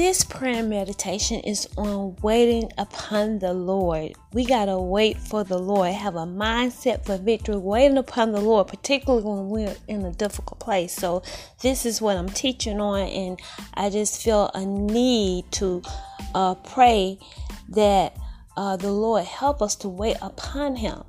This prayer meditation is on waiting upon the Lord. We got to wait for the Lord, have a mindset for victory, waiting upon the Lord, particularly when we're in a difficult place. So, this is what I'm teaching on, and I just feel a need to uh, pray that uh, the Lord help us to wait upon Him.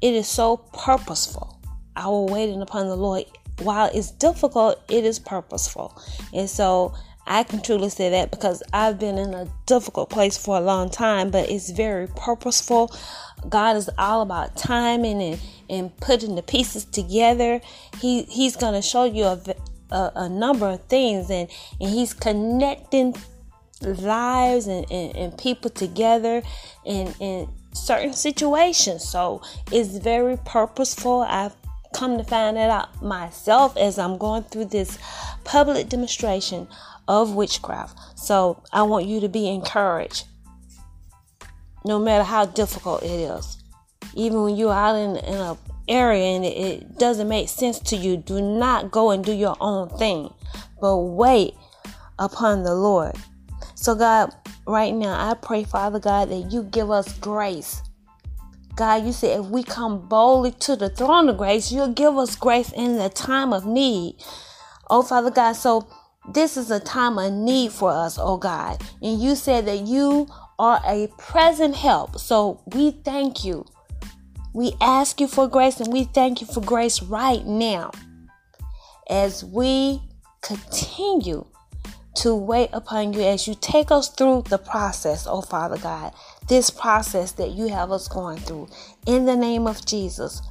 It is so purposeful. Our waiting upon the Lord, while it's difficult, it is purposeful. And so, I can truly say that because I've been in a difficult place for a long time, but it's very purposeful. God is all about timing and, and putting the pieces together. He He's going to show you a, a, a, number of things, and, and He's connecting lives and, and, and people together in, in certain situations. So it's very purposeful. I've come to find that out myself as I'm going through this public demonstration of witchcraft. So I want you to be encouraged, no matter how difficult it is. Even when you're out in, in an area and it, it doesn't make sense to you, do not go and do your own thing, but wait upon the Lord. So, God, right now, I pray, Father God, that you give us grace. God, you said if we come boldly to the throne of grace, you'll give us grace in the time of need. Oh, Father God, so this is a time of need for us, oh God. And you said that you are a present help. So we thank you. We ask you for grace and we thank you for grace right now as we continue to wait upon you as you take us through the process, oh Father God, this process that you have us going through. In the name of Jesus.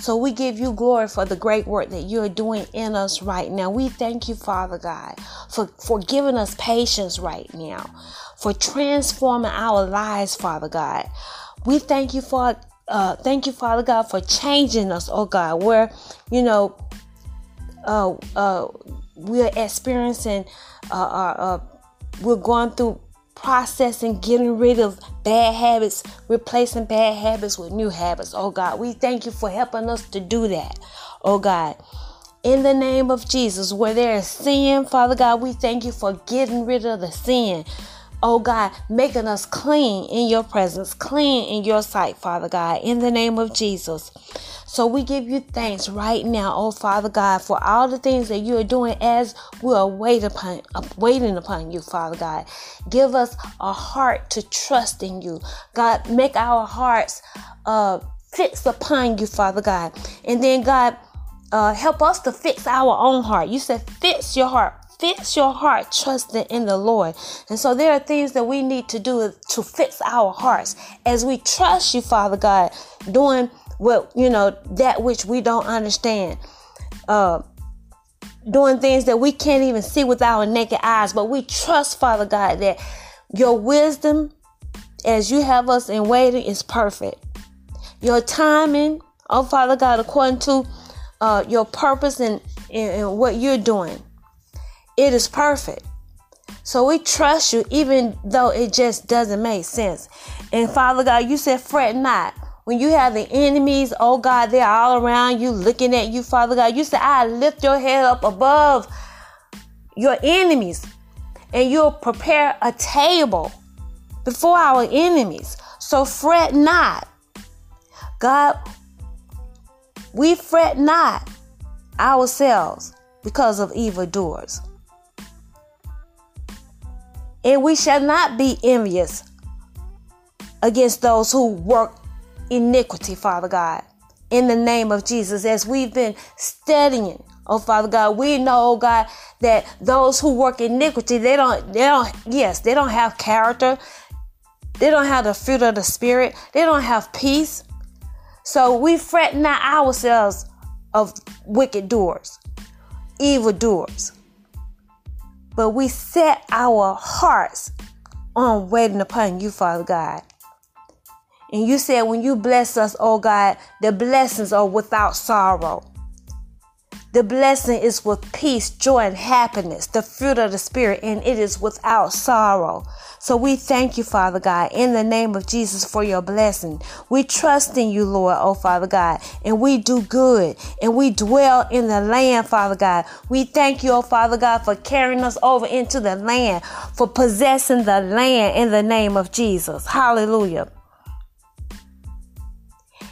So we give you glory for the great work that you're doing in us right now. We thank you, Father God, for, for giving us patience right now, for transforming our lives, Father God. We thank you for uh, thank you, Father God, for changing us, oh God, where you know uh, uh, we're experiencing uh, uh, uh we're going through processing, getting rid of bad habits, replacing bad habits with new habits. Oh God, we thank you for helping us to do that. Oh God. In the name of Jesus, where there is sin, Father God, we thank you for getting rid of the sin. Oh God, making us clean in your presence, clean in your sight, Father God, in the name of Jesus. So we give you thanks right now, oh Father God, for all the things that you are doing as we are waiting upon, waiting upon you, Father God. Give us a heart to trust in you. God, make our hearts uh, fix upon you, Father God. And then, God, uh, help us to fix our own heart. You said, fix your heart fix your heart trusting in the Lord. And so there are things that we need to do to fix our hearts. As we trust you, Father God, doing what you know that which we don't understand. Uh doing things that we can't even see with our naked eyes. But we trust father god that your wisdom as you have us in waiting is perfect. Your timing oh father god according to uh, your purpose and, and what you're doing it is perfect so we trust you even though it just doesn't make sense and father god you said fret not when you have the enemies, oh God, they're all around you looking at you, Father God. You said, I lift your head up above your enemies and you'll prepare a table before our enemies. So fret not. God, we fret not ourselves because of evildoers. And we shall not be envious against those who work iniquity, Father God. In the name of Jesus, as we've been studying, oh Father God, we know, oh God, that those who work iniquity, they don't, they don't, yes, they don't have character. They don't have the fruit of the Spirit. They don't have peace. So we fret not ourselves of wicked doers, evil doers. But we set our hearts on waiting upon you, Father God. And you said when you bless us, oh God, the blessings are without sorrow. The blessing is with peace, joy, and happiness, the fruit of the Spirit, and it is without sorrow. So we thank you, Father God, in the name of Jesus for your blessing. We trust in you, Lord, oh Father God, and we do good and we dwell in the land, Father God. We thank you, oh Father God, for carrying us over into the land, for possessing the land in the name of Jesus. Hallelujah.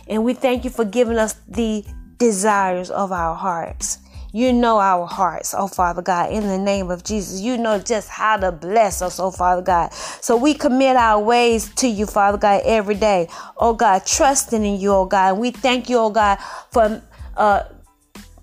And we thank you for giving us the desires of our hearts. You know our hearts, oh Father God, in the name of Jesus. You know just how to bless us, oh Father God. So we commit our ways to you, Father God, every day. Oh God, trusting in you, oh God. And we thank you, oh God, for uh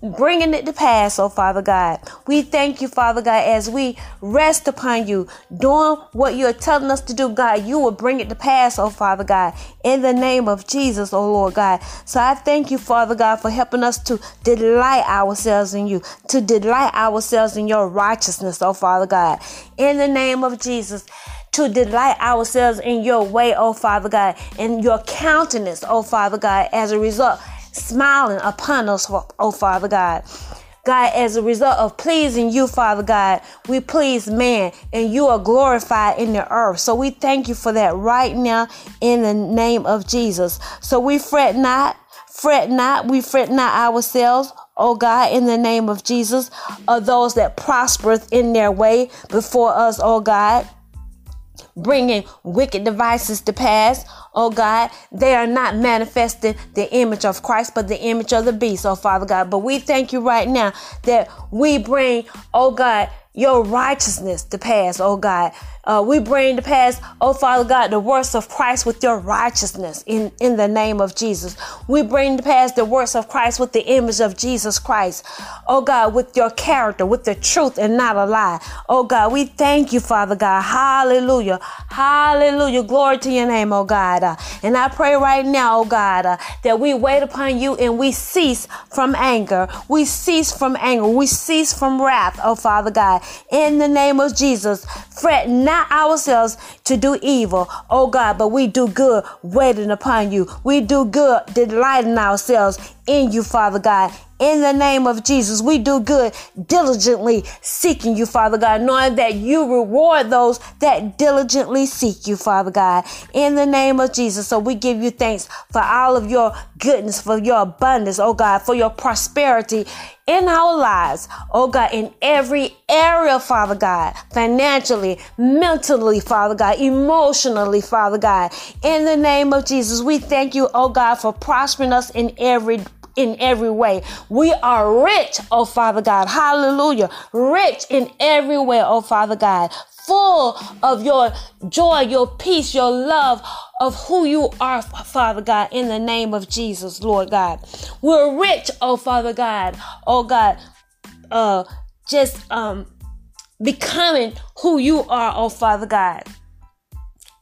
bringing it to pass, oh Father God. We thank you, Father God, as we rest upon you, doing what you're telling us to do, God. You will bring it to pass, oh Father God, in the name of Jesus, oh Lord God. So I thank you, Father God, for helping us to delight ourselves in you, to delight ourselves in your righteousness, oh Father God, in the name of Jesus to delight ourselves in your way, oh Father God, in your countenance, oh Father God, as a result smiling upon us, oh Father God. God, as a result of pleasing you, Father God, we please man and you are glorified in the earth. So we thank you for that right now in the name of Jesus. So we fret not, fret not, we fret not ourselves. Oh God, in the name of Jesus, of those that prospereth in their way before us, oh God bringing wicked devices to pass. Oh God, they are not manifesting the image of Christ, but the image of the beast, oh Father God. But we thank you right now that we bring, oh God, your righteousness to pass, oh God. Uh, we bring to pass, oh Father God, the works of Christ with your righteousness in, in the name of Jesus. We bring to pass the works of Christ with the image of Jesus Christ. Oh God, with your character, with the truth and not a lie. Oh God, we thank you, Father God. Hallelujah. Hallelujah. Glory to your name, oh God. Uh, and I pray right now, oh God, uh, that we wait upon you and we cease from anger. We cease from anger. We cease from wrath, oh Father In the name of Jesus, fret not ourselves to do evil, oh God, but we do good waiting upon you. We do good delighting ourselves in you, Father God. In the name of Jesus, we do good diligently seeking you, Father God, knowing that you reward those that diligently seek you, Father God. In the name of Jesus, so we give you thanks for all of your goodness, for your abundance, oh God, for your prosperity in our lives, oh God, in every area, Father God, financially, mentally, Father God, emotionally, Father God. In the name of Jesus, we thank you, oh God, for prospering us in every in every way. We are rich, oh Father God. Hallelujah. Rich in every way, oh Father God. Full of your joy, your peace, your love of who you are, Father God, in the name of Jesus, Lord God. We're rich, oh Father God. Oh God, uh, just um becoming who you are, oh Father God.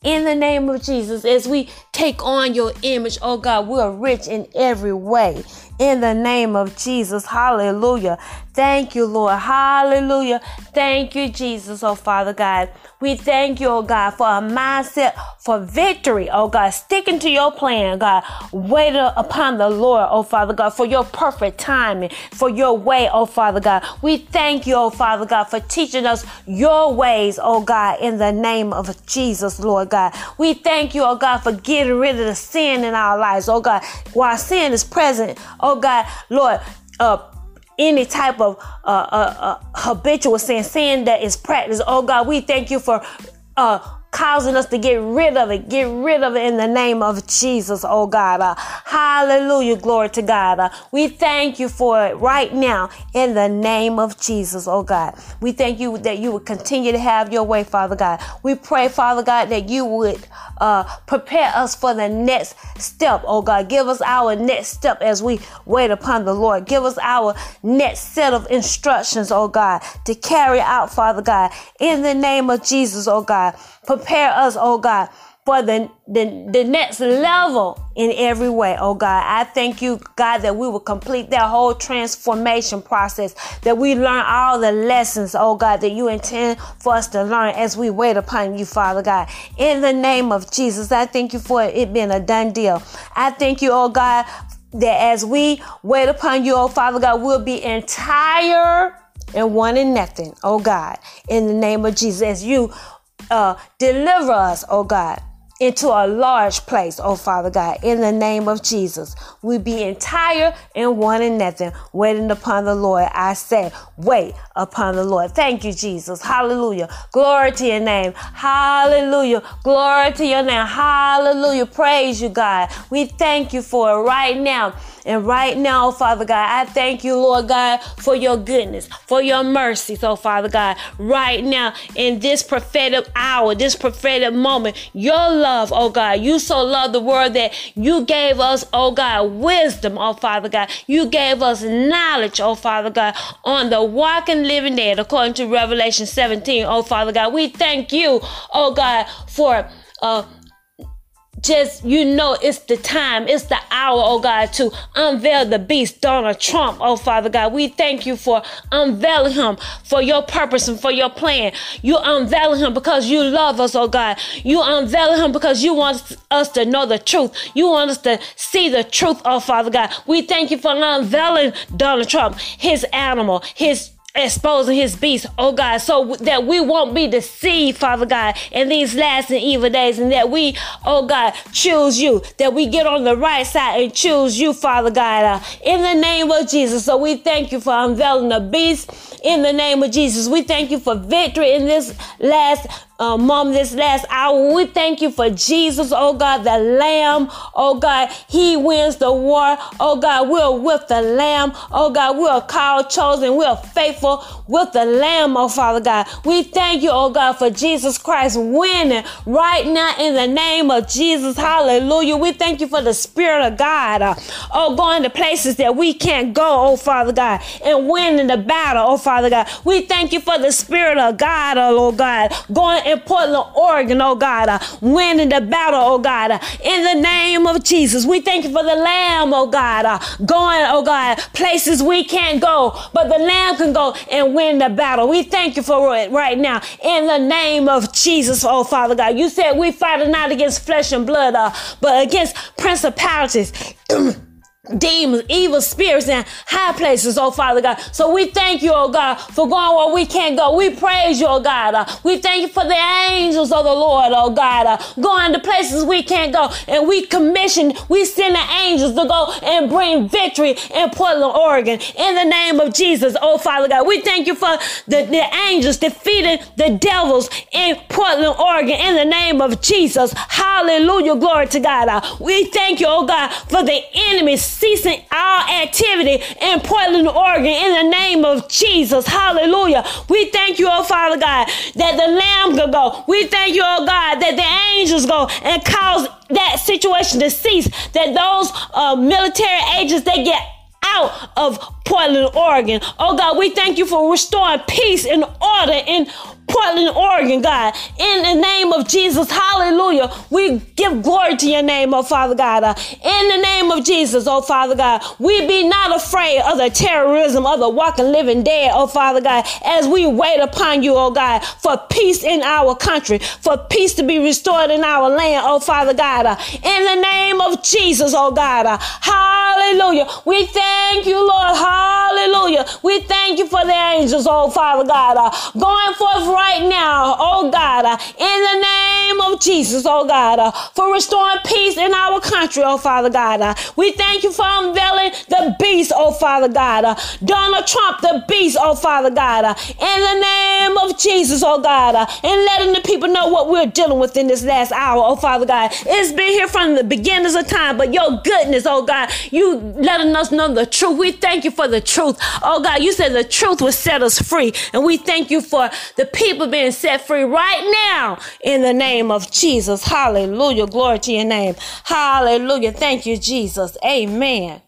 In the name of Jesus, as we take on your image, oh God, we're rich in every way in the name of Jesus. Hallelujah. Thank you, Lord. Hallelujah. Thank you, Jesus, oh Father God. We thank you, oh God, for a mindset for victory, oh God. Sticking to your plan, God. Wait upon the Lord, oh Father God, for your perfect timing, for your way, oh Father God. We thank you, oh Father God, for teaching us your ways, oh God, in the name of Jesus, Lord God. We thank you, oh God, for getting rid of the sin in our lives, oh God. While sin is present, oh God, Lord, uh, any type of uh, uh, uh, habitual sin, sin that is practiced. Oh God, we thank you for uh, causing us to get rid of it. Get rid of it in the name of Jesus, oh God. Uh, hallelujah. Glory to God. Uh, we thank you for it right now in the name of Jesus, oh God. We thank you that you would continue to have your way, Father God. We pray, Father God, that you would uh, prepare us for the next step, oh God. Give us our next step as we wait upon the Lord. Give us our next set of instructions, oh God, to carry out, Father God, in the name of Jesus, oh God. Prepare us, oh God for the, the, the next level in every way, oh God. I thank you, God, that we will complete that whole transformation process, that we learn all the lessons, oh God, that you intend for us to learn as we wait upon you, Father God. In the name of Jesus, I thank you for it being a done deal. I thank you, oh God, that as we wait upon you, oh Father God, we'll be entire and one in nothing, oh God, in the name of Jesus, as you uh, deliver us, oh God into a large place, oh Father God, in the name of Jesus. We be entire and one in nothing, waiting upon the Lord. I say, wait upon the Lord. Thank you, Jesus. Hallelujah. Glory to your name. Hallelujah. Glory to your name. Hallelujah. Praise you, God. We thank you for it right now. And right now, Father God, I thank you, Lord God, for your goodness, for your mercy, oh Father God. Right now, in this prophetic hour, this prophetic moment, your love, oh God, you so love the world that you gave us, oh God, wisdom, oh Father God. You gave us knowledge, oh Father God, on the walking living dead, according to Revelation 17, oh Father God. We thank you, oh God, for uh just you know it's the time it's the hour oh god to unveil the beast donald trump oh father god. We thank you for unveiling him for your purpose and for your plan. You unveiling him because you love us oh god. You unveiling him because you want us to know the truth. You want us to see the truth oh father god. We thank you for unveiling donald trump his animal his exposing his beast, oh God, so that we won't be deceived, Father God, in these last and evil days, and that we, oh God, choose you, that we get on the right side and choose you, Father God, uh, in the name of Jesus. So we thank you for unveiling the beast in the name of Jesus. We thank you for victory in this last uh, mom, this last hour. We thank you for Jesus, oh God, the Lamb, oh God. He wins the war, oh God. We're with the Lamb, oh God. We're called, chosen, we're faithful with the Lamb, oh Father God. We thank you, oh God, for Jesus Christ winning right now in the name of Jesus. Hallelujah. We thank you for the Spirit of God, uh, oh, going to places that we can't go, oh Father God, and winning the battle, oh Father God. We thank you for the Spirit of God, oh Lord God, going in Portland, Oregon, oh God, uh, winning the battle, oh God, uh, in the name of Jesus. We thank you for the Lamb, oh God, uh, going, oh God, places we can't go, but the Lamb can go and win the battle. We thank you for it right now in the name of Jesus, oh Father God. You said we fight not against flesh and blood, uh, but against principalities. demons, evil spirits, and high places, oh Father God. So we thank you, oh God, for going where we can't go. We praise you, oh God. Uh, we thank you for the angels of the Lord, oh God, uh, going to places we can't go. And we commission, we send the angels to go and bring victory in Portland, Oregon. In the name of Jesus, oh Father God. We thank you for the, the angels defeating the devils in Portland, Oregon, in the name of Jesus. Hallelujah. Glory to God. Uh, we thank you, oh God, for the enemies ceasing our activity in Portland, Oregon in the name of Jesus. Hallelujah. We thank you, oh Father God, that the lamb could go. We thank you, oh God, that the angels go and cause that situation to cease, that those uh, military agents, they get out of Portland, Oregon. Oh God, we thank you for restoring peace and order in Portland, Oregon, God. In the name of Jesus, hallelujah. We give glory to your name, oh Father God. Uh, in the name of Jesus, oh Father God, we be not afraid of the terrorism of the walking living dead, oh Father God, as we wait upon you, oh God, for peace in our country, for peace to be restored in our land, oh Father God. Uh, in the name of Jesus, oh God. Uh, hallelujah. We thank you, Lord. Hallelujah. We thank you for the angels, oh Father God, uh, going forth right now, oh God, uh, in the name of Jesus, oh God, uh, for restoring peace in our country, oh Father God. Uh, we thank you for unveiling the beast, oh Father God. Donald Trump, the beast, oh Father God. In the name of Jesus, oh God, and letting the people know what we're dealing with in this last hour, oh Father God. It's been here from the beginnings of time, but your goodness, oh God, you letting us know the truth. We thank you for the truth. Oh God, you said the truth will set us free. And we thank you for the people being set free right now in the name of Jesus. Hallelujah. Glory to your name. Hallelujah. Thank you, Jesus. Amen.